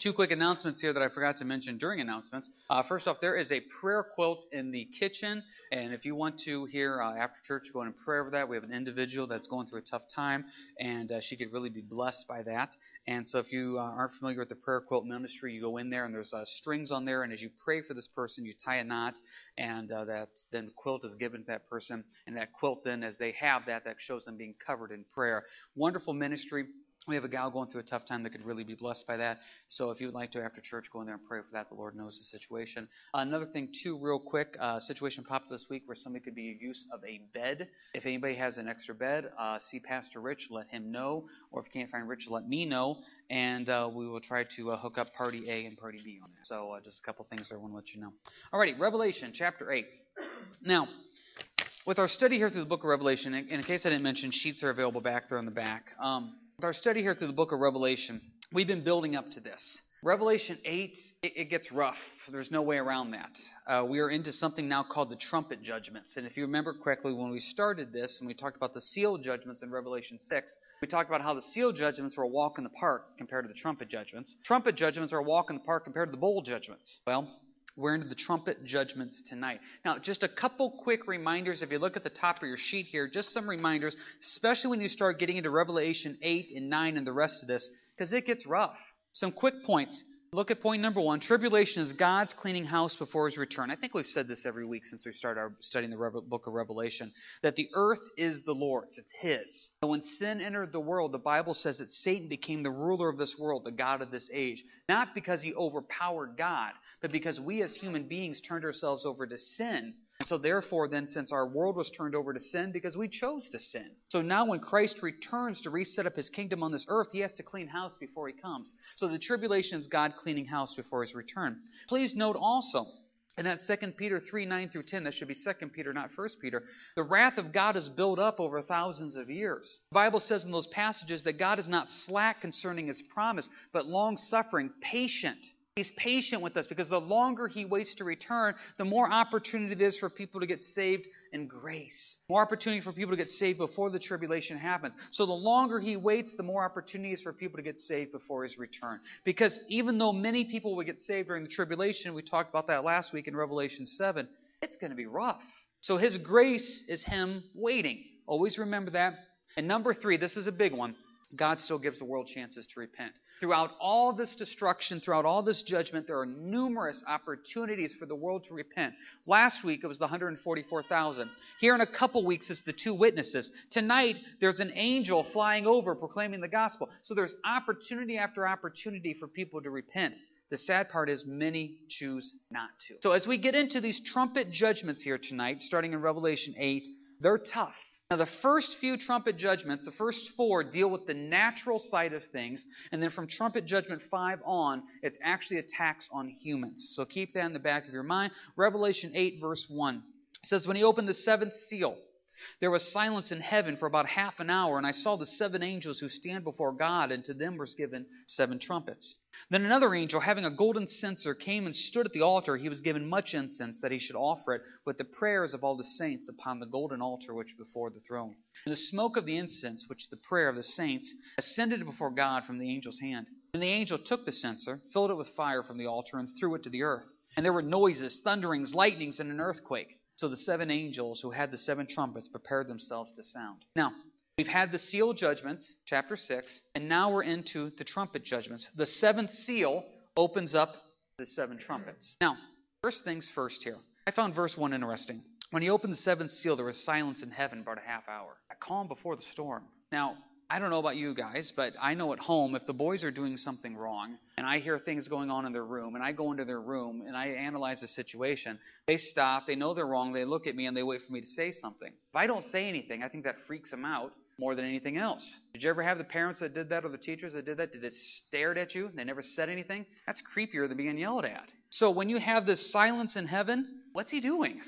Two quick announcements here that I forgot to mention during announcements. Uh, first off, there is a prayer quilt in the kitchen, and if you want to here uh, after church go in and pray over that, we have an individual that's going through a tough time, and uh, she could really be blessed by that. And so, if you uh, aren't familiar with the prayer quilt ministry, you go in there and there's uh, strings on there, and as you pray for this person, you tie a knot, and uh, that then the quilt is given to that person, and that quilt then, as they have that, that shows them being covered in prayer. Wonderful ministry we have a gal going through a tough time that could really be blessed by that. So if you would like to, after church, go in there and pray for that. The Lord knows the situation. Another thing, too, real quick, uh, situation popped this week where somebody could be use of a bed. If anybody has an extra bed, uh, see Pastor Rich, let him know. Or if you can't find Rich, let me know, and uh, we will try to uh, hook up Party A and Party B on that. So uh, just a couple things I want to let you know. Alrighty, Revelation chapter eight. Now with our study here through the book of Revelation, in case I didn't mention, sheets are available back there on the back. Um, with our study here through the book of Revelation, we've been building up to this. Revelation 8, it, it gets rough. There's no way around that. Uh, we are into something now called the trumpet judgments. And if you remember correctly, when we started this and we talked about the seal judgments in Revelation 6, we talked about how the seal judgments were a walk in the park compared to the trumpet judgments. Trumpet judgments are a walk in the park compared to the bowl judgments. Well, we're into the trumpet judgments tonight. Now, just a couple quick reminders. If you look at the top of your sheet here, just some reminders, especially when you start getting into Revelation 8 and 9 and the rest of this, because it gets rough. Some quick points. Look at point number one. Tribulation is God's cleaning house before his return. I think we've said this every week since we started our studying the book of Revelation that the earth is the Lord's, it's his. And when sin entered the world, the Bible says that Satan became the ruler of this world, the God of this age. Not because he overpowered God, but because we as human beings turned ourselves over to sin so therefore, then, since our world was turned over to sin because we chose to sin. So now when Christ returns to reset up his kingdom on this earth, he has to clean house before he comes. So the tribulation is God cleaning house before his return. Please note also, in that 2 Peter 3, 9 through 10, that should be 2 Peter, not 1 Peter, the wrath of God is built up over thousands of years. The Bible says in those passages that God is not slack concerning his promise, but long suffering, patient He's patient with us because the longer he waits to return, the more opportunity it is for people to get saved in grace. More opportunity for people to get saved before the tribulation happens. So the longer he waits, the more opportunity is for people to get saved before his return. Because even though many people will get saved during the tribulation, we talked about that last week in Revelation 7, it's going to be rough. So his grace is him waiting. Always remember that. And number three, this is a big one. God still gives the world chances to repent. Throughout all this destruction, throughout all this judgment, there are numerous opportunities for the world to repent. Last week it was the 144,000. Here in a couple weeks it's the two witnesses. Tonight there's an angel flying over proclaiming the gospel. So there's opportunity after opportunity for people to repent. The sad part is many choose not to. So as we get into these trumpet judgments here tonight, starting in Revelation 8, they're tough. Now, the first few trumpet judgments, the first four, deal with the natural side of things. And then from trumpet judgment 5 on, it's actually attacks on humans. So keep that in the back of your mind. Revelation 8, verse 1 says, When he opened the seventh seal, there was silence in heaven for about half an hour, and I saw the seven angels who stand before God, and to them was given seven trumpets. Then another angel, having a golden censer, came and stood at the altar. He was given much incense, that he should offer it with the prayers of all the saints upon the golden altar which before the throne. And the smoke of the incense, which the prayer of the saints, ascended before God from the angel's hand. And the angel took the censer, filled it with fire from the altar, and threw it to the earth. And there were noises, thunderings, lightnings, and an earthquake. So the seven angels who had the seven trumpets prepared themselves to sound. Now, We've had the seal judgments, chapter 6, and now we're into the trumpet judgments. The seventh seal opens up the seven trumpets. Now, first things first here. I found verse 1 interesting. When he opened the seventh seal, there was silence in heaven about a half hour. A calm before the storm. Now, I don't know about you guys, but I know at home if the boys are doing something wrong and I hear things going on in their room and I go into their room and I analyze the situation, they stop, they know they're wrong, they look at me and they wait for me to say something. If I don't say anything, I think that freaks them out more than anything else. Did you ever have the parents that did that or the teachers that did that? Did they stared at you? They never said anything? That's creepier than being yelled at. So when you have this silence in heaven, what's he doing?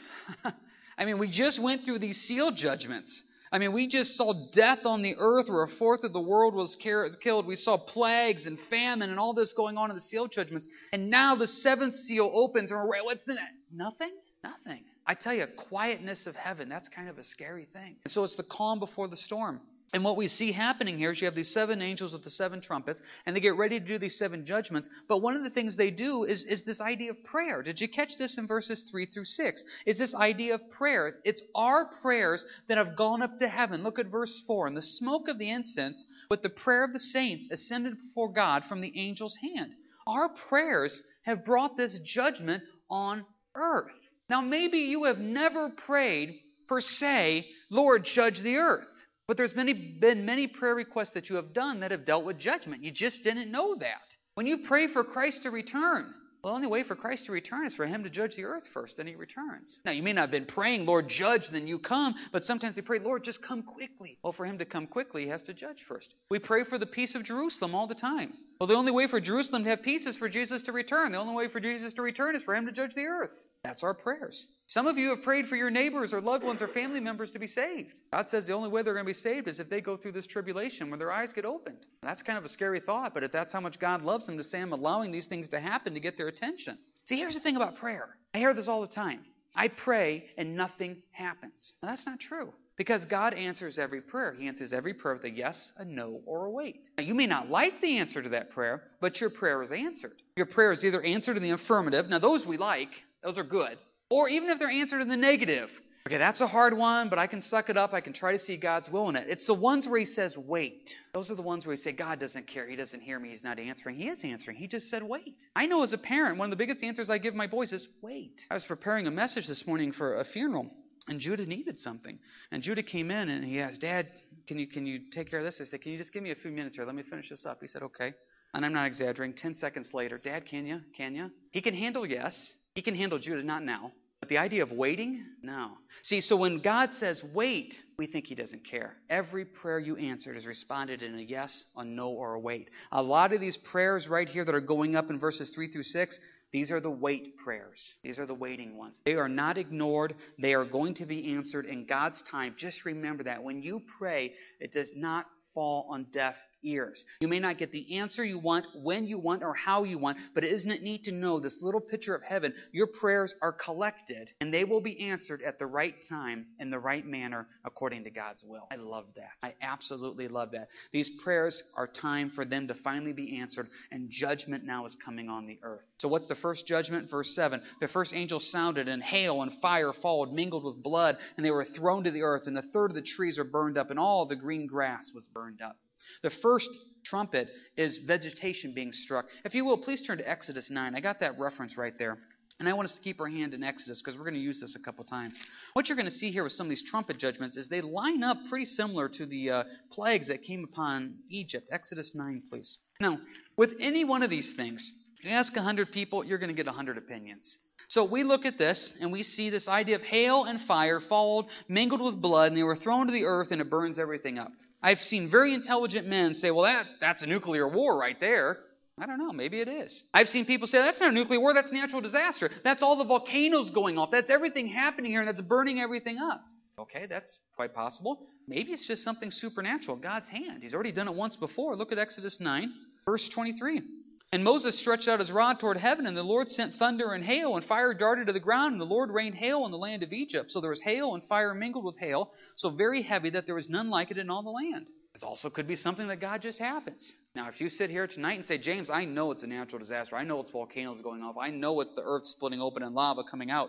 I mean, we just went through these seal judgments. I mean, we just saw death on the earth where a fourth of the world was killed. We saw plagues and famine and all this going on in the seal judgments. And now the seventh seal opens, and we're, what's the nothing? Nothing. I tell you, quietness of heaven, that's kind of a scary thing. And so it's the calm before the storm. And what we see happening here is you have these seven angels with the seven trumpets, and they get ready to do these seven judgments. But one of the things they do is, is this idea of prayer. Did you catch this in verses 3 through 6? Is this idea of prayer. It's our prayers that have gone up to heaven. Look at verse 4. And the smoke of the incense with the prayer of the saints ascended before God from the angel's hand. Our prayers have brought this judgment on earth. Now, maybe you have never prayed per se, Lord, judge the earth. But there's many, been many prayer requests that you have done that have dealt with judgment. You just didn't know that. When you pray for Christ to return, well, the only way for Christ to return is for him to judge the earth first, then he returns. Now, you may not have been praying, Lord, judge, then you come, but sometimes they pray, Lord, just come quickly. Well, for him to come quickly, he has to judge first. We pray for the peace of Jerusalem all the time. Well, the only way for Jerusalem to have peace is for Jesus to return. The only way for Jesus to return is for him to judge the earth. That's our prayers. Some of you have prayed for your neighbors or loved ones or family members to be saved. God says the only way they're going to be saved is if they go through this tribulation when their eyes get opened. That's kind of a scary thought, but if that's how much God loves them to say, I'm allowing these things to happen to get their attention. See, here's the thing about prayer. I hear this all the time. I pray and nothing happens. Now, that's not true. Because God answers every prayer. He answers every prayer with a yes, a no, or a wait. Now, you may not like the answer to that prayer, but your prayer is answered. Your prayer is either answered in the affirmative. Now, those we like. Those are good. Or even if they're answered in the negative. Okay, that's a hard one, but I can suck it up. I can try to see God's will in it. It's the ones where He says, wait. Those are the ones where He say, God doesn't care. He doesn't hear me. He's not answering. He is answering. He just said, wait. I know as a parent, one of the biggest answers I give my boys is, wait. I was preparing a message this morning for a funeral. And Judah needed something. And Judah came in and he asked, Dad, can you, can you take care of this? I said, Can you just give me a few minutes here? Let me finish this up. He said, Okay. And I'm not exaggerating. Ten seconds later, Dad, can you? Can you? He can handle yes. He can handle Judah, not now. But the idea of waiting? No. See, so when God says wait, we think He doesn't care. Every prayer you answered is responded in a yes, a no, or a wait. A lot of these prayers right here that are going up in verses 3 through 6, these are the wait prayers. These are the waiting ones. They are not ignored. They are going to be answered in God's time. Just remember that. When you pray, it does not fall on deaf ears. You may not get the answer you want, when you want, or how you want, but isn't it neat to know this little picture of heaven? Your prayers are collected, and they will be answered at the right time in the right manner according to God's will. I love that. I absolutely love that. These prayers are time for them to finally be answered, and judgment now is coming on the earth. So, what's the first judgment? Verse 7 The first angel sounded, and hail and fire followed, mingled with blood, and they were thrown to the earth, and a third of the trees were burned up, and all the green grass was burned up. The first trumpet is vegetation being struck. If you will, please turn to Exodus 9. I got that reference right there. And I want us to keep our hand in Exodus because we're going to use this a couple times. What you're going to see here with some of these trumpet judgments is they line up pretty similar to the uh, plagues that came upon Egypt. Exodus 9, please. Now, with any one of these things, you ask 100 people, you're going to get 100 opinions. So we look at this and we see this idea of hail and fire followed, mingled with blood, and they were thrown to the earth and it burns everything up. I've seen very intelligent men say, well, that, that's a nuclear war right there. I don't know. Maybe it is. I've seen people say, that's not a nuclear war, that's natural disaster. That's all the volcanoes going off. That's everything happening here, and that's burning everything up. Okay, that's quite possible. Maybe it's just something supernatural, God's hand. He's already done it once before. Look at Exodus 9, verse 23. And Moses stretched out his rod toward heaven, and the Lord sent thunder and hail, and fire darted to the ground, and the Lord rained hail on the land of Egypt. So there was hail and fire mingled with hail, so very heavy that there was none like it in all the land. It also could be something that God just happens. Now, if you sit here tonight and say, James, I know it's a natural disaster. I know it's volcanoes going off. I know it's the earth splitting open and lava coming out.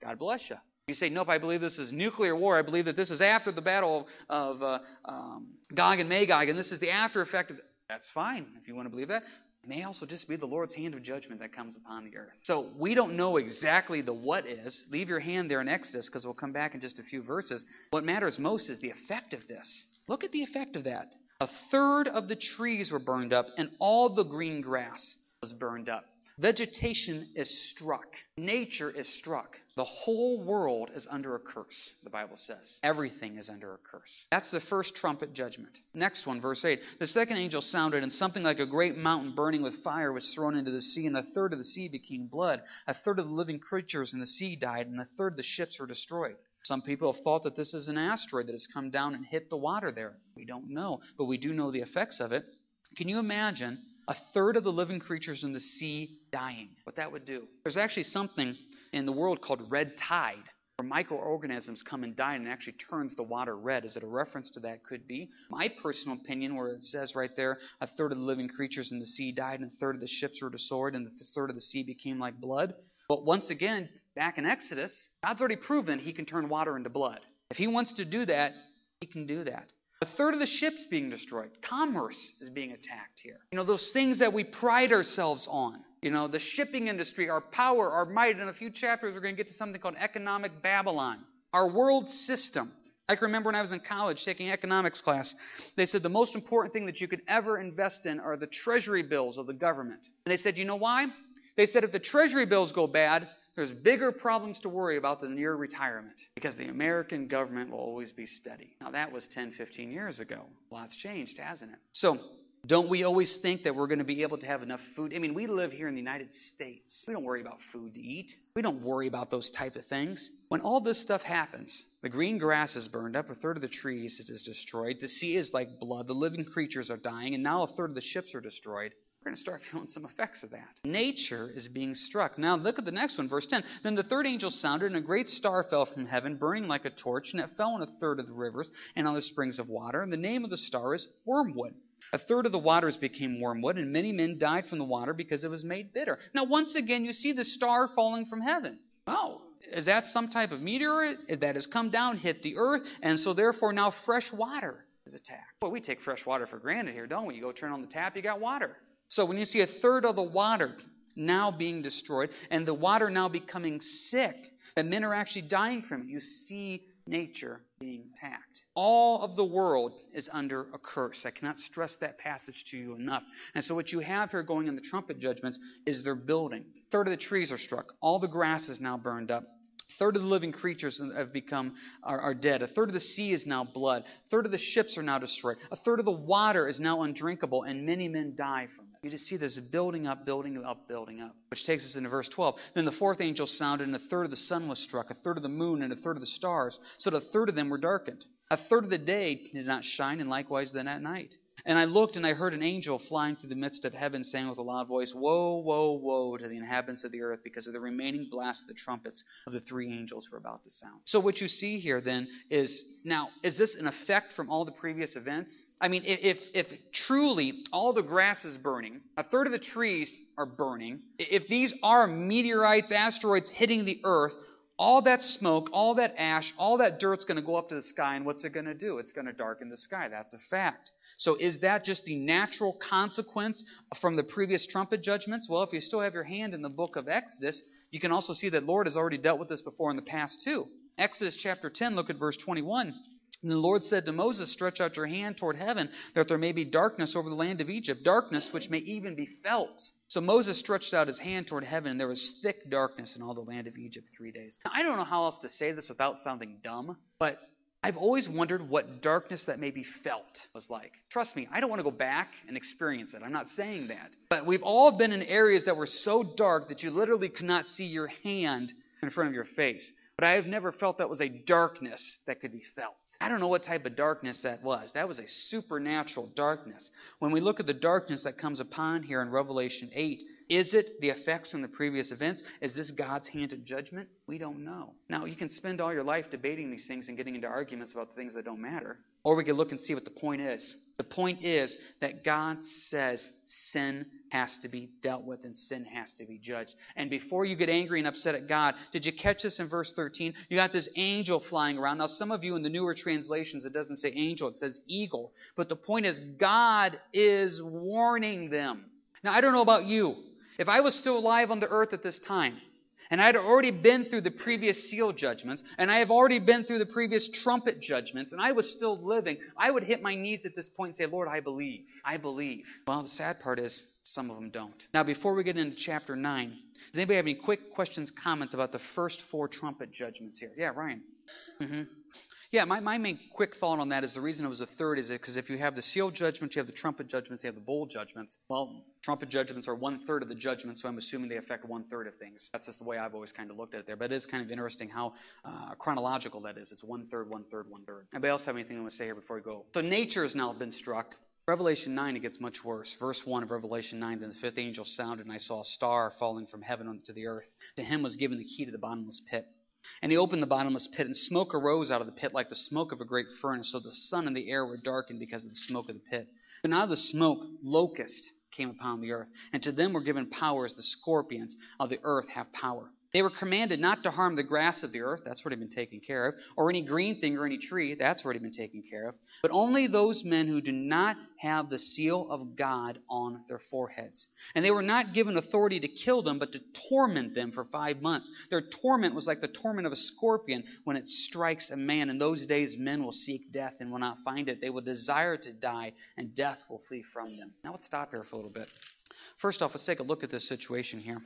God bless you. You say, nope, I believe this is nuclear war. I believe that this is after the battle of, of uh, um, Gog and Magog, and this is the after effect of. That's fine if you want to believe that. May also just be the Lord's hand of judgment that comes upon the earth. So we don't know exactly the what is. Leave your hand there in Exodus because we'll come back in just a few verses. What matters most is the effect of this. Look at the effect of that. A third of the trees were burned up, and all the green grass was burned up. Vegetation is struck. Nature is struck. The whole world is under a curse, the Bible says. Everything is under a curse. That's the first trumpet judgment. Next one, verse 8. The second angel sounded, and something like a great mountain burning with fire was thrown into the sea, and a third of the sea became blood. A third of the living creatures in the sea died, and a third of the ships were destroyed. Some people have thought that this is an asteroid that has come down and hit the water there. We don't know, but we do know the effects of it. Can you imagine a third of the living creatures in the sea dying. What that would do. There's actually something in the world called red tide. where microorganisms come and die and it actually turns the water red. Is it a reference to that? Could be. My personal opinion, where it says right there, a third of the living creatures in the sea died, and a third of the ships were destroyed, and a third of the sea became like blood. But once again, back in Exodus, God's already proven he can turn water into blood. If he wants to do that, he can do that. A third of the ships being destroyed. Commerce is being attacked here. You know, those things that we pride ourselves on. You know, the shipping industry, our power, our might. In a few chapters, we're going to get to something called economic Babylon. Our world system. I can remember when I was in college taking economics class, they said the most important thing that you could ever invest in are the treasury bills of the government. And they said, you know why? They said if the treasury bills go bad, there's bigger problems to worry about than your retirement because the American government will always be steady. Now, that was 10, 15 years ago. A Lots changed, hasn't it? So, don't we always think that we're going to be able to have enough food? I mean, we live here in the United States. We don't worry about food to eat. We don't worry about those type of things. When all this stuff happens, the green grass is burned up, a third of the trees is destroyed, the sea is like blood, the living creatures are dying, and now a third of the ships are destroyed we're going to start feeling some effects of that. Nature is being struck. Now, look at the next one, verse 10. Then the third angel sounded, and a great star fell from heaven, burning like a torch, and it fell on a third of the rivers and on the springs of water. And the name of the star is Wormwood. A third of the waters became wormwood, and many men died from the water because it was made bitter. Now, once again, you see the star falling from heaven. Oh, is that some type of meteor that has come down, hit the earth, and so therefore now fresh water is attacked? Well, we take fresh water for granted here, don't we? You go turn on the tap, you got water. So when you see a third of the water now being destroyed and the water now becoming sick, and men are actually dying from it, you see nature being attacked. All of the world is under a curse. I cannot stress that passage to you enough. And so, what you have here going in the trumpet judgments is they're building. A third of the trees are struck. All the grass is now burned up. A third of the living creatures have become are, are, dead. A third of the sea is now blood. A third of the ships are now destroyed. A third of the water is now undrinkable, and many men die from it. You just see this building up, building up, building up. Which takes us into verse 12. Then the fourth angel sounded, and a third of the sun was struck, a third of the moon, and a third of the stars, so that a third of them were darkened. A third of the day did not shine, and likewise then at night. And I looked, and I heard an angel flying through the midst of heaven, saying with a loud voice, Woe, woe, woe to the inhabitants of the earth, because of the remaining blast of the trumpets of the three angels who are about to sound. So, what you see here then is now, is this an effect from all the previous events? I mean, if, if truly all the grass is burning, a third of the trees are burning, if these are meteorites, asteroids hitting the earth, all that smoke, all that ash, all that dirt's going to go up to the sky, and what's it going to do? It's going to darken the sky. That's a fact. So is that just the natural consequence from the previous trumpet judgments? Well, if you still have your hand in the book of Exodus, you can also see that Lord has already dealt with this before in the past too. Exodus chapter 10, look at verse 21. And the Lord said to Moses, Stretch out your hand toward heaven, that there may be darkness over the land of Egypt, darkness which may even be felt. So Moses stretched out his hand toward heaven, and there was thick darkness in all the land of Egypt three days. Now, I don't know how else to say this without sounding dumb, but I've always wondered what darkness that may be felt was like. Trust me, I don't want to go back and experience it. I'm not saying that. But we've all been in areas that were so dark that you literally could not see your hand in front of your face. But I have never felt that was a darkness that could be felt. I don't know what type of darkness that was. That was a supernatural darkness. When we look at the darkness that comes upon here in Revelation 8, is it the effects from the previous events? Is this God's hand of judgment? We don't know. Now, you can spend all your life debating these things and getting into arguments about the things that don't matter. Or we can look and see what the point is. The point is that God says sin has to be dealt with and sin has to be judged. And before you get angry and upset at God, did you catch this in verse 13? You got this angel flying around. Now, some of you in the newer translations, it doesn't say angel, it says eagle. But the point is, God is warning them. Now, I don't know about you. If I was still alive on the earth at this time, and I had already been through the previous seal judgments, and I have already been through the previous trumpet judgments, and I was still living, I would hit my knees at this point and say, Lord, I believe. I believe. Well, the sad part is, some of them don't. Now, before we get into chapter 9, does anybody have any quick questions, comments about the first four trumpet judgments here? Yeah, Ryan. Mm-hmm. Yeah, my, my main quick thought on that is the reason it was a third is because if you have the seal judgments, you have the trumpet judgments, you have the bowl judgments. Well, trumpet judgments are one third of the judgment, so I'm assuming they affect one third of things. That's just the way I've always kind of looked at it there. But it is kind of interesting how uh, chronological that is. It's one third, one third, one third. Anybody else have anything they want to say here before we go? So nature has now been struck. Revelation 9, it gets much worse. Verse 1 of Revelation 9 Then the fifth angel sounded, and I saw a star falling from heaven unto the earth. To him was given the key to the bottomless pit. And he opened the bottomless pit, and smoke arose out of the pit like the smoke of a great furnace. So the sun and the air were darkened because of the smoke of the pit. And out of the smoke, locusts came upon the earth, and to them were given powers. the scorpions of the earth have power. They were commanded not to harm the grass of the earth, that's already been taken care of, or any green thing or any tree, that's already been taken care of, but only those men who do not have the seal of God on their foreheads. And they were not given authority to kill them, but to torment them for five months. Their torment was like the torment of a scorpion when it strikes a man. In those days, men will seek death and will not find it. They will desire to die, and death will flee from them. Now let's stop here for a little bit. First off, let's take a look at this situation here.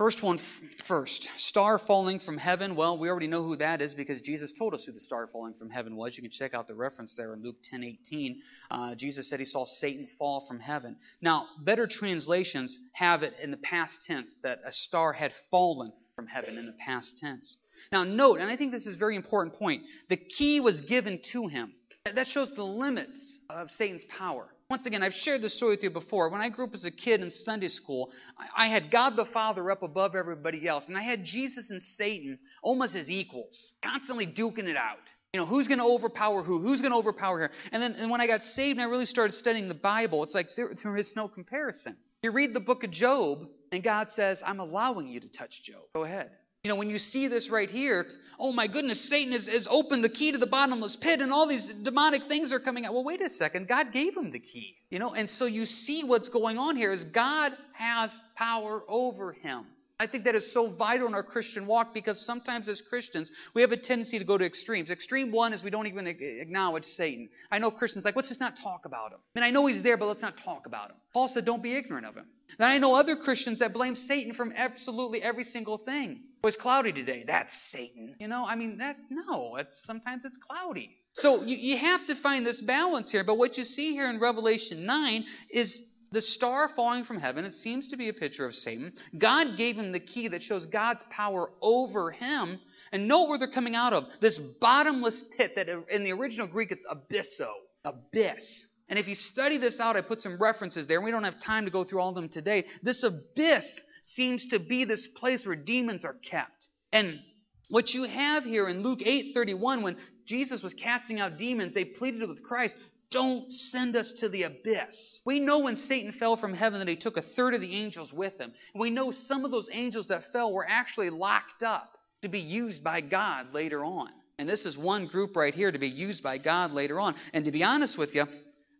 First one first. Star falling from heaven. Well, we already know who that is because Jesus told us who the star falling from heaven was. You can check out the reference there in Luke 10 18. Uh, Jesus said he saw Satan fall from heaven. Now, better translations have it in the past tense that a star had fallen from heaven in the past tense. Now, note, and I think this is a very important point, the key was given to him. That shows the limits of Satan's power. Once again, I've shared this story with you before. When I grew up as a kid in Sunday school, I had God the Father up above everybody else, and I had Jesus and Satan almost as equals, constantly duking it out. You know, who's going to overpower who? Who's going to overpower here? And then and when I got saved and I really started studying the Bible, it's like there, there is no comparison. You read the book of Job, and God says, I'm allowing you to touch Job. Go ahead. You know, when you see this right here, oh my goodness, Satan has, has opened the key to the bottomless pit and all these demonic things are coming out. Well, wait a second. God gave him the key. You know, and so you see what's going on here is God has power over him. I think that is so vital in our Christian walk because sometimes as Christians, we have a tendency to go to extremes. Extreme one is we don't even acknowledge Satan. I know Christians like, let's just not talk about him. And I know he's there, but let's not talk about him. Paul said, don't be ignorant of him. Then I know other Christians that blame Satan from absolutely every single thing. It was cloudy today. That's Satan. You know, I mean, that no. It's, sometimes it's cloudy. So you, you have to find this balance here. But what you see here in Revelation 9 is the star falling from heaven, it seems to be a picture of Satan. God gave him the key that shows God's power over him. And note where they're coming out of this bottomless pit that in the original Greek it's abysso, abyss. And if you study this out, I put some references there. We don't have time to go through all of them today. This abyss seems to be this place where demons are kept. And what you have here in Luke 8:31 when Jesus was casting out demons, they pleaded with Christ, don't send us to the abyss. We know when Satan fell from heaven that he took a third of the angels with him. We know some of those angels that fell were actually locked up to be used by God later on. And this is one group right here to be used by God later on. And to be honest with you,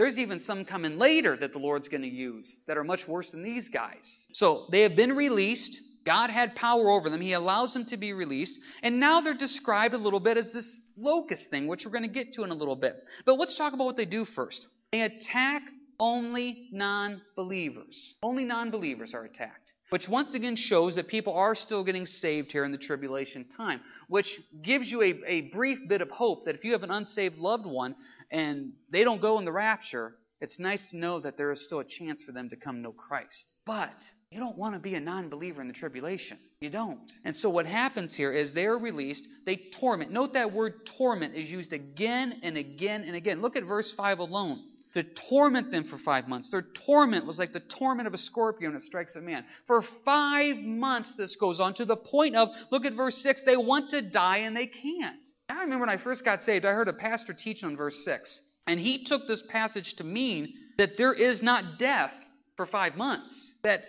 there's even some coming later that the Lord's going to use that are much worse than these guys. So they have been released. God had power over them. He allows them to be released. And now they're described a little bit as this locust thing, which we're going to get to in a little bit. But let's talk about what they do first. They attack only non believers. Only non believers are attacked. Which once again shows that people are still getting saved here in the tribulation time. Which gives you a, a brief bit of hope that if you have an unsaved loved one and they don't go in the rapture, it's nice to know that there is still a chance for them to come know Christ. But you don't want to be a non believer in the tribulation. You don't. And so what happens here is they're released, they torment. Note that word torment is used again and again and again. Look at verse 5 alone. To torment them for five months. Their torment was like the torment of a scorpion that strikes a man. For five months, this goes on to the point of, look at verse 6, they want to die and they can't. I remember when I first got saved, I heard a pastor teach on verse 6. And he took this passage to mean that there is not death for five months. That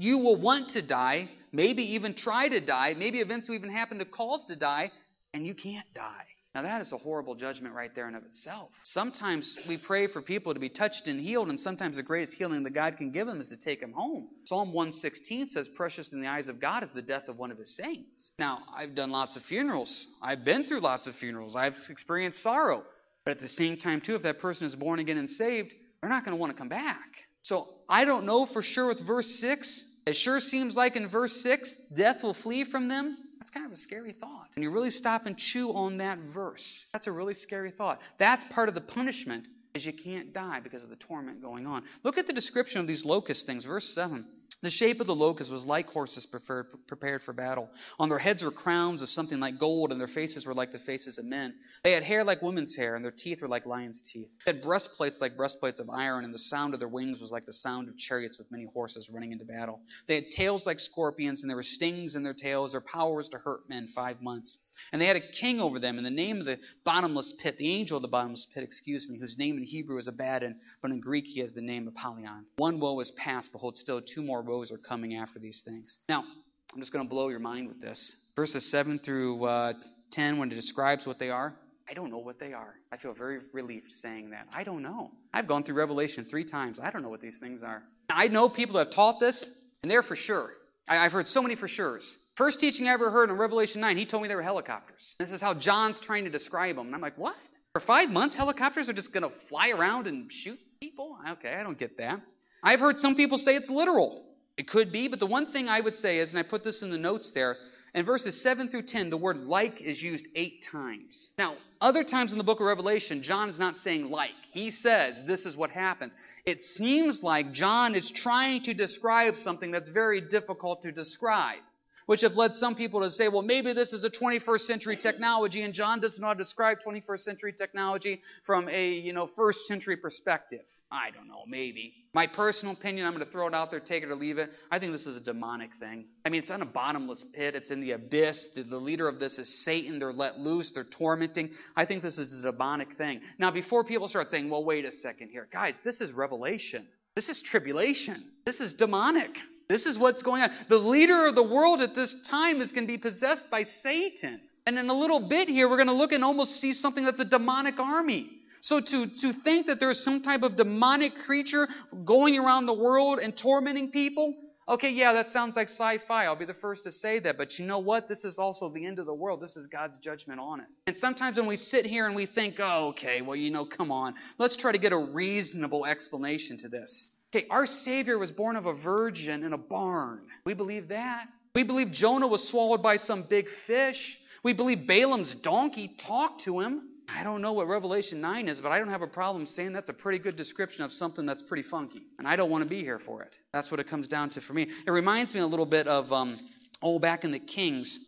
you will want to die, maybe even try to die, maybe events will even happen to cause to die, and you can't die. Now, that is a horrible judgment right there in of itself. Sometimes we pray for people to be touched and healed, and sometimes the greatest healing that God can give them is to take them home. Psalm 116 says, Precious in the eyes of God is the death of one of his saints. Now, I've done lots of funerals. I've been through lots of funerals. I've experienced sorrow. But at the same time, too, if that person is born again and saved, they're not going to want to come back. So I don't know for sure with verse 6. It sure seems like in verse 6, death will flee from them. That's kind of a scary thought. And you really stop and chew on that verse. That's a really scary thought. That's part of the punishment is you can't die because of the torment going on. Look at the description of these locust things, verse 7. The shape of the locusts was like horses prepared, for battle. On their heads were crowns of something like gold, and their faces were like the faces of men. They had hair like women's hair, and their teeth were like lions' teeth. They had breastplates like breastplates of iron, and the sound of their wings was like the sound of chariots with many horses running into battle. They had tails like scorpions, and there were stings in their tails. Their power to hurt men five months. And they had a king over them in the name of the bottomless pit, the angel of the bottomless pit, excuse me, whose name in Hebrew is Abaddon, but in Greek he has the name Apollyon. One woe is past, behold, still two more woes are coming after these things. Now, I'm just going to blow your mind with this. Verses 7 through uh, 10, when it describes what they are, I don't know what they are. I feel very relieved saying that. I don't know. I've gone through Revelation three times. I don't know what these things are. I know people that have taught this, and they're for sure. I've heard so many for sure's. First teaching I ever heard in Revelation 9, he told me they were helicopters. This is how John's trying to describe them. And I'm like, what? For five months, helicopters are just going to fly around and shoot people? Okay, I don't get that. I've heard some people say it's literal. It could be, but the one thing I would say is, and I put this in the notes there, in verses 7 through 10, the word like is used eight times. Now, other times in the book of Revelation, John is not saying like. He says this is what happens. It seems like John is trying to describe something that's very difficult to describe which have led some people to say, well, maybe this is a 21st century technology, and John how to describe 21st century technology from a, you know, first century perspective. I don't know, maybe. My personal opinion, I'm going to throw it out there, take it or leave it. I think this is a demonic thing. I mean, it's on a bottomless pit, it's in the abyss. The, the leader of this is Satan. They're let loose, they're tormenting. I think this is a demonic thing. Now, before people start saying, well, wait a second here, guys, this is revelation. This is tribulation. This is demonic. This is what's going on. The leader of the world at this time is going to be possessed by Satan. And in a little bit here, we're going to look and almost see something that's a demonic army. So to, to think that there's some type of demonic creature going around the world and tormenting people, okay, yeah, that sounds like sci-fi. I'll be the first to say that. But you know what? This is also the end of the world. This is God's judgment on it. And sometimes when we sit here and we think, oh, okay, well, you know, come on. Let's try to get a reasonable explanation to this. Okay, our Savior was born of a virgin in a barn. We believe that. We believe Jonah was swallowed by some big fish. We believe Balaam's donkey talked to him. I don't know what Revelation 9 is, but I don't have a problem saying that's a pretty good description of something that's pretty funky. And I don't want to be here for it. That's what it comes down to for me. It reminds me a little bit of, um, oh, back in the Kings.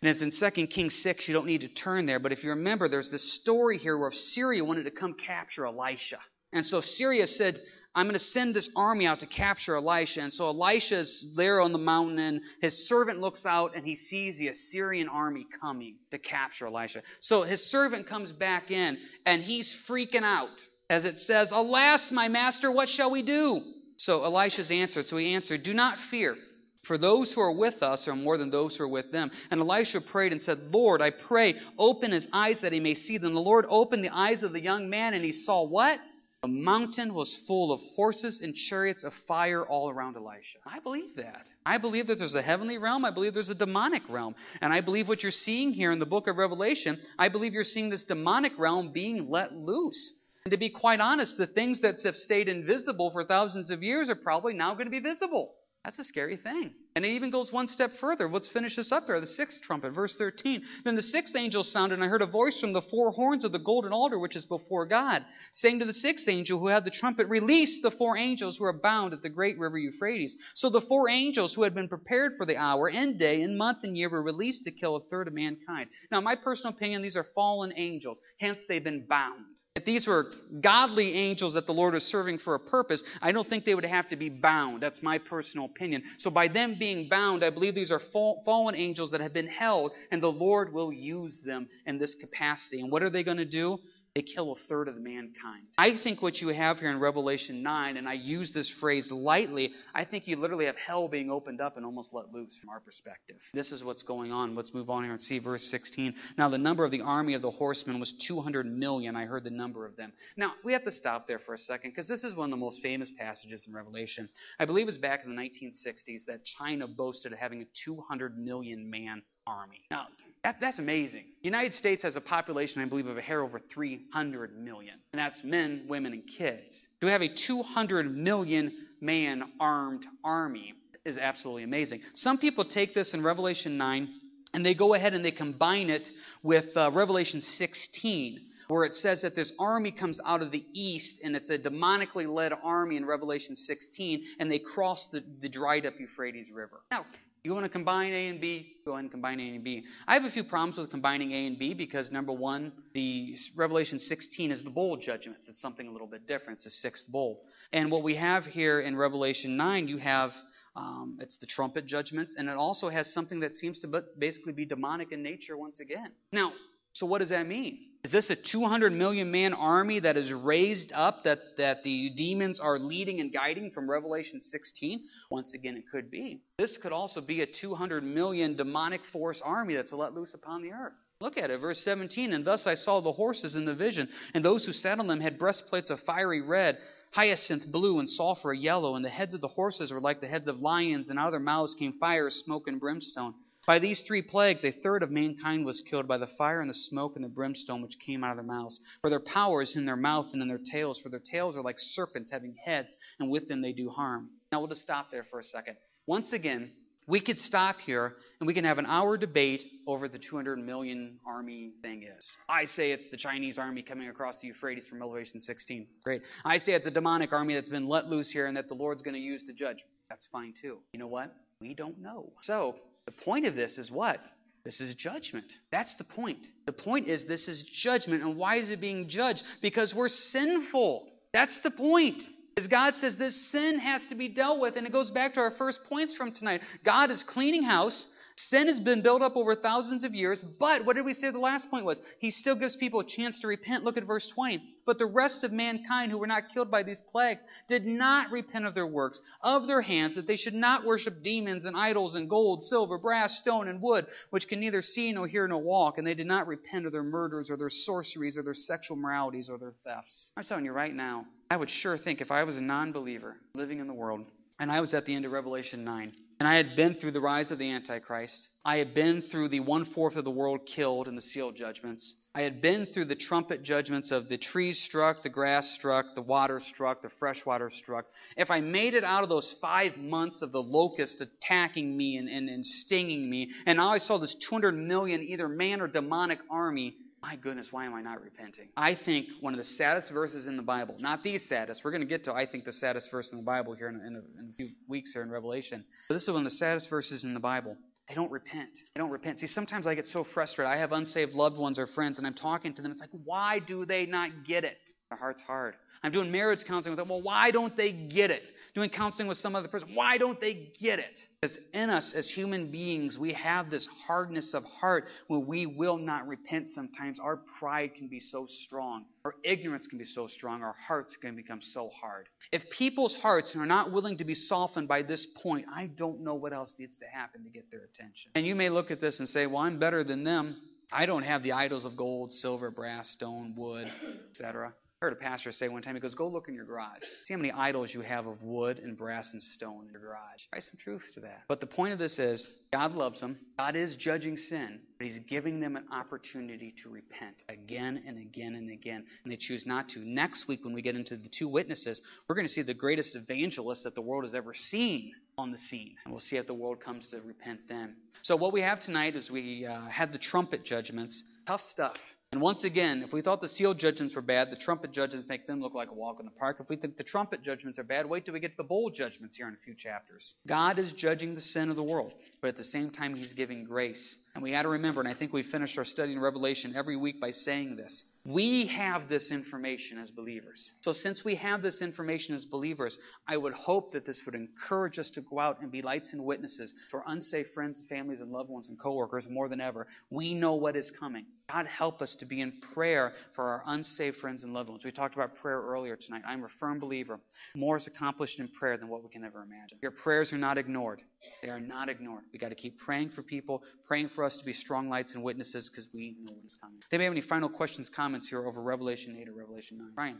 And it's in 2 Kings 6. You don't need to turn there. But if you remember, there's this story here where Syria wanted to come capture Elisha. And so Syria said, I'm going to send this army out to capture Elisha. And so Elisha is there on the mountain, and his servant looks out and he sees the Assyrian army coming to capture Elisha. So his servant comes back in, and he's freaking out. As it says, Alas, my master, what shall we do? So Elisha's answered. So he answered, Do not fear. For those who are with us are more than those who are with them. And Elisha prayed and said, Lord, I pray, open his eyes that he may see. Then the Lord opened the eyes of the young man, and he saw what? The mountain was full of horses and chariots of fire all around Elisha. I believe that. I believe that there's a heavenly realm. I believe there's a demonic realm. And I believe what you're seeing here in the book of Revelation, I believe you're seeing this demonic realm being let loose. And to be quite honest, the things that have stayed invisible for thousands of years are probably now going to be visible. That's a scary thing. And it even goes one step further. Let's finish this up there. The sixth trumpet, verse 13. Then the sixth angel sounded, and I heard a voice from the four horns of the golden altar which is before God, saying to the sixth angel who had the trumpet, Release the four angels who are bound at the great river Euphrates. So the four angels who had been prepared for the hour and day and month and year were released to kill a third of mankind. Now, my personal opinion, these are fallen angels. Hence, they've been bound. If these were godly angels that the Lord was serving for a purpose, I don't think they would have to be bound. That's my personal opinion. So, by them being bound, I believe these are fallen angels that have been held, and the Lord will use them in this capacity. And what are they going to do? They kill a third of mankind. I think what you have here in Revelation 9, and I use this phrase lightly, I think you literally have hell being opened up and almost let loose from our perspective. This is what's going on. Let's move on here and see verse 16. Now, the number of the army of the horsemen was 200 million. I heard the number of them. Now, we have to stop there for a second because this is one of the most famous passages in Revelation. I believe it was back in the 1960s that China boasted of having a 200 million man army. Now, that, that's amazing. The United States has a population, I believe, of a hair over 300 million. And that's men, women, and kids. To have a 200 million man armed army is absolutely amazing. Some people take this in Revelation 9 and they go ahead and they combine it with uh, Revelation 16 where it says that this army comes out of the east and it's a demonically led army in Revelation 16 and they cross the, the dried up Euphrates River. Now, you want to combine A and B? Go ahead and combine A and B. I have a few problems with combining A and B because number one, the Revelation 16 is the bowl judgments. It's something a little bit different. It's the sixth bowl. And what we have here in Revelation 9, you have um, it's the trumpet judgments, and it also has something that seems to basically be demonic in nature once again. Now, so what does that mean? Is this a 200 million man army that is raised up that, that the demons are leading and guiding from Revelation 16? Once again, it could be. This could also be a 200 million demonic force army that's let loose upon the earth. Look at it, verse 17. And thus I saw the horses in the vision, and those who sat on them had breastplates of fiery red, hyacinth blue, and sulphur yellow, and the heads of the horses were like the heads of lions, and out of their mouths came fire, smoke, and brimstone. By these three plagues, a third of mankind was killed by the fire and the smoke and the brimstone which came out of their mouths. For their power is in their mouth and in their tails, for their tails are like serpents having heads, and with them they do harm. Now we'll just stop there for a second. Once again, we could stop here and we can have an hour debate over the 200 million army thing is. I say it's the Chinese army coming across the Euphrates from Revelation 16. Great. I say it's a demonic army that's been let loose here and that the Lord's going to use to judge. That's fine too. You know what? We don't know. So, the point of this is what? This is judgment. That's the point. The point is this is judgment. And why is it being judged? Because we're sinful. That's the point. As God says this sin has to be dealt with, and it goes back to our first points from tonight. God is cleaning house. Sin has been built up over thousands of years, but what did we say the last point was? He still gives people a chance to repent. Look at verse 20. But the rest of mankind who were not killed by these plagues did not repent of their works, of their hands, that they should not worship demons and idols and gold, silver, brass, stone, and wood, which can neither see nor hear nor walk. And they did not repent of their murders or their sorceries or their sexual moralities or their thefts. I'm telling you right now, I would sure think if I was a non believer living in the world and I was at the end of Revelation 9, and I had been through the rise of the Antichrist. I had been through the one fourth of the world killed in the seal judgments. I had been through the trumpet judgments of the trees struck, the grass struck, the water struck, the fresh water struck. If I made it out of those five months of the locust attacking me and, and, and stinging me, and now I saw this 200 million either man or demonic army, my goodness, why am I not repenting? I think one of the saddest verses in the Bible, not the saddest, we're going to get to, I think, the saddest verse in the Bible here in, in, a, in a few weeks here in Revelation. But this is one of the saddest verses in the Bible. They don't repent. They don't repent. See, sometimes I get so frustrated. I have unsaved loved ones or friends, and I'm talking to them. It's like, why do they not get it? Their heart's hard. I'm doing marriage counseling with them. Well, why don't they get it? Doing counseling with some other person. Why don't they get it? Because in us as human beings, we have this hardness of heart when we will not repent sometimes. Our pride can be so strong. Our ignorance can be so strong. Our hearts can become so hard. If people's hearts are not willing to be softened by this point, I don't know what else needs to happen to get their attention. And you may look at this and say, well, I'm better than them. I don't have the idols of gold, silver, brass, stone, wood, etc. I heard a pastor say one time, he goes, Go look in your garage. See how many idols you have of wood and brass and stone in your garage. Try some truth to that. But the point of this is, God loves them. God is judging sin, but He's giving them an opportunity to repent again and again and again. And they choose not to. Next week, when we get into the two witnesses, we're going to see the greatest evangelist that the world has ever seen on the scene. And we'll see if the world comes to repent then. So, what we have tonight is we uh, had the trumpet judgments. Tough stuff. And once again, if we thought the seal judgments were bad, the trumpet judgments make them look like a walk in the park. If we think the trumpet judgments are bad, wait till we get to the bowl judgments here in a few chapters. God is judging the sin of the world, but at the same time, He's giving grace. And we got to remember, and I think we finished our study in Revelation every week by saying this we have this information as believers. So, since we have this information as believers, I would hope that this would encourage us to go out and be lights and witnesses for unsaved friends, families, and loved ones and coworkers more than ever. We know what is coming. God, help us to be in prayer for our unsaved friends and loved ones. We talked about prayer earlier tonight. I'm a firm believer. More is accomplished in prayer than what we can ever imagine. Your prayers are not ignored. They are not ignored. We got to keep praying for people, praying for us to be strong lights and witnesses because we know what is coming. They may have any final questions, comments here over Revelation 8 or Revelation 9. Brian,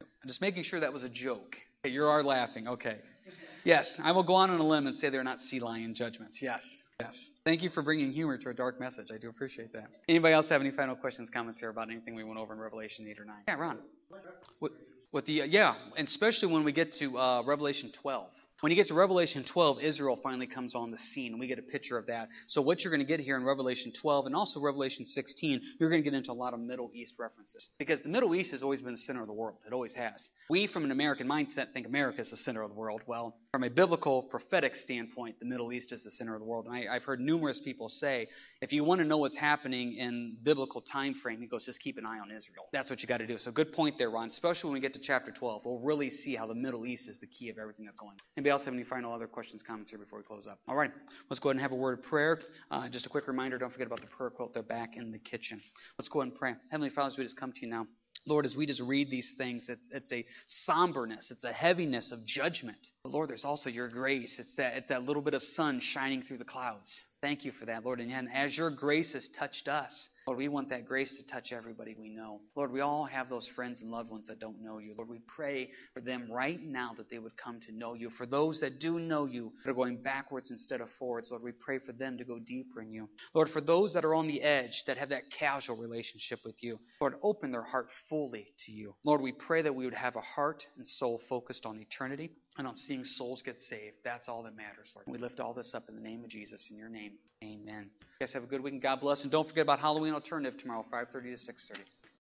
I'm just making sure that was a joke. Okay, you are laughing. Okay. Yes, I will go on on a limb and say they're not sea lion judgments. Yes. Yes. Thank you for bringing humor to a dark message. I do appreciate that. Anybody else have any final questions, comments here about anything we went over in Revelation 8 or 9? Yeah, Ron. With, with the uh, yeah, and especially when we get to uh, Revelation 12. When you get to Revelation 12, Israel finally comes on the scene, and we get a picture of that. So, what you're going to get here in Revelation 12 and also Revelation 16, you're going to get into a lot of Middle East references. Because the Middle East has always been the center of the world. It always has. We, from an American mindset, think America is the center of the world. Well, from a biblical, prophetic standpoint, the Middle East is the center of the world. And I, have heard numerous people say, if you want to know what's happening in biblical time frame, he goes, just keep an eye on Israel. That's what you got to do. So, good point there, Ron. Especially when we get to chapter 12, we'll really see how the Middle East is the key of everything that's going on. Anybody else have any final other questions, comments here before we close up? All right, let's go ahead and have a word of prayer. Uh, just a quick reminder don't forget about the prayer quote. They're back in the kitchen. Let's go ahead and pray. Heavenly Father, we just come to you now. Lord, as we just read these things, it's, it's, a somberness, it's a heaviness of judgment. But Lord, there's also your grace. It's that, it's that little bit of sun shining through the clouds. Thank you for that, Lord. And as your grace has touched us, Lord, we want that grace to touch everybody we know. Lord, we all have those friends and loved ones that don't know you. Lord, we pray for them right now that they would come to know you. For those that do know you, that are going backwards instead of forwards, Lord, we pray for them to go deeper in you. Lord, for those that are on the edge, that have that casual relationship with you, Lord, open their heart fully to you. Lord, we pray that we would have a heart and soul focused on eternity and on seeing souls get saved. That's all that matters, Lord. We lift all this up in the name of Jesus. In your name, amen. You guys have a good week and God bless. And don't forget about Halloween Alternative tomorrow, 5.30 to 6.30.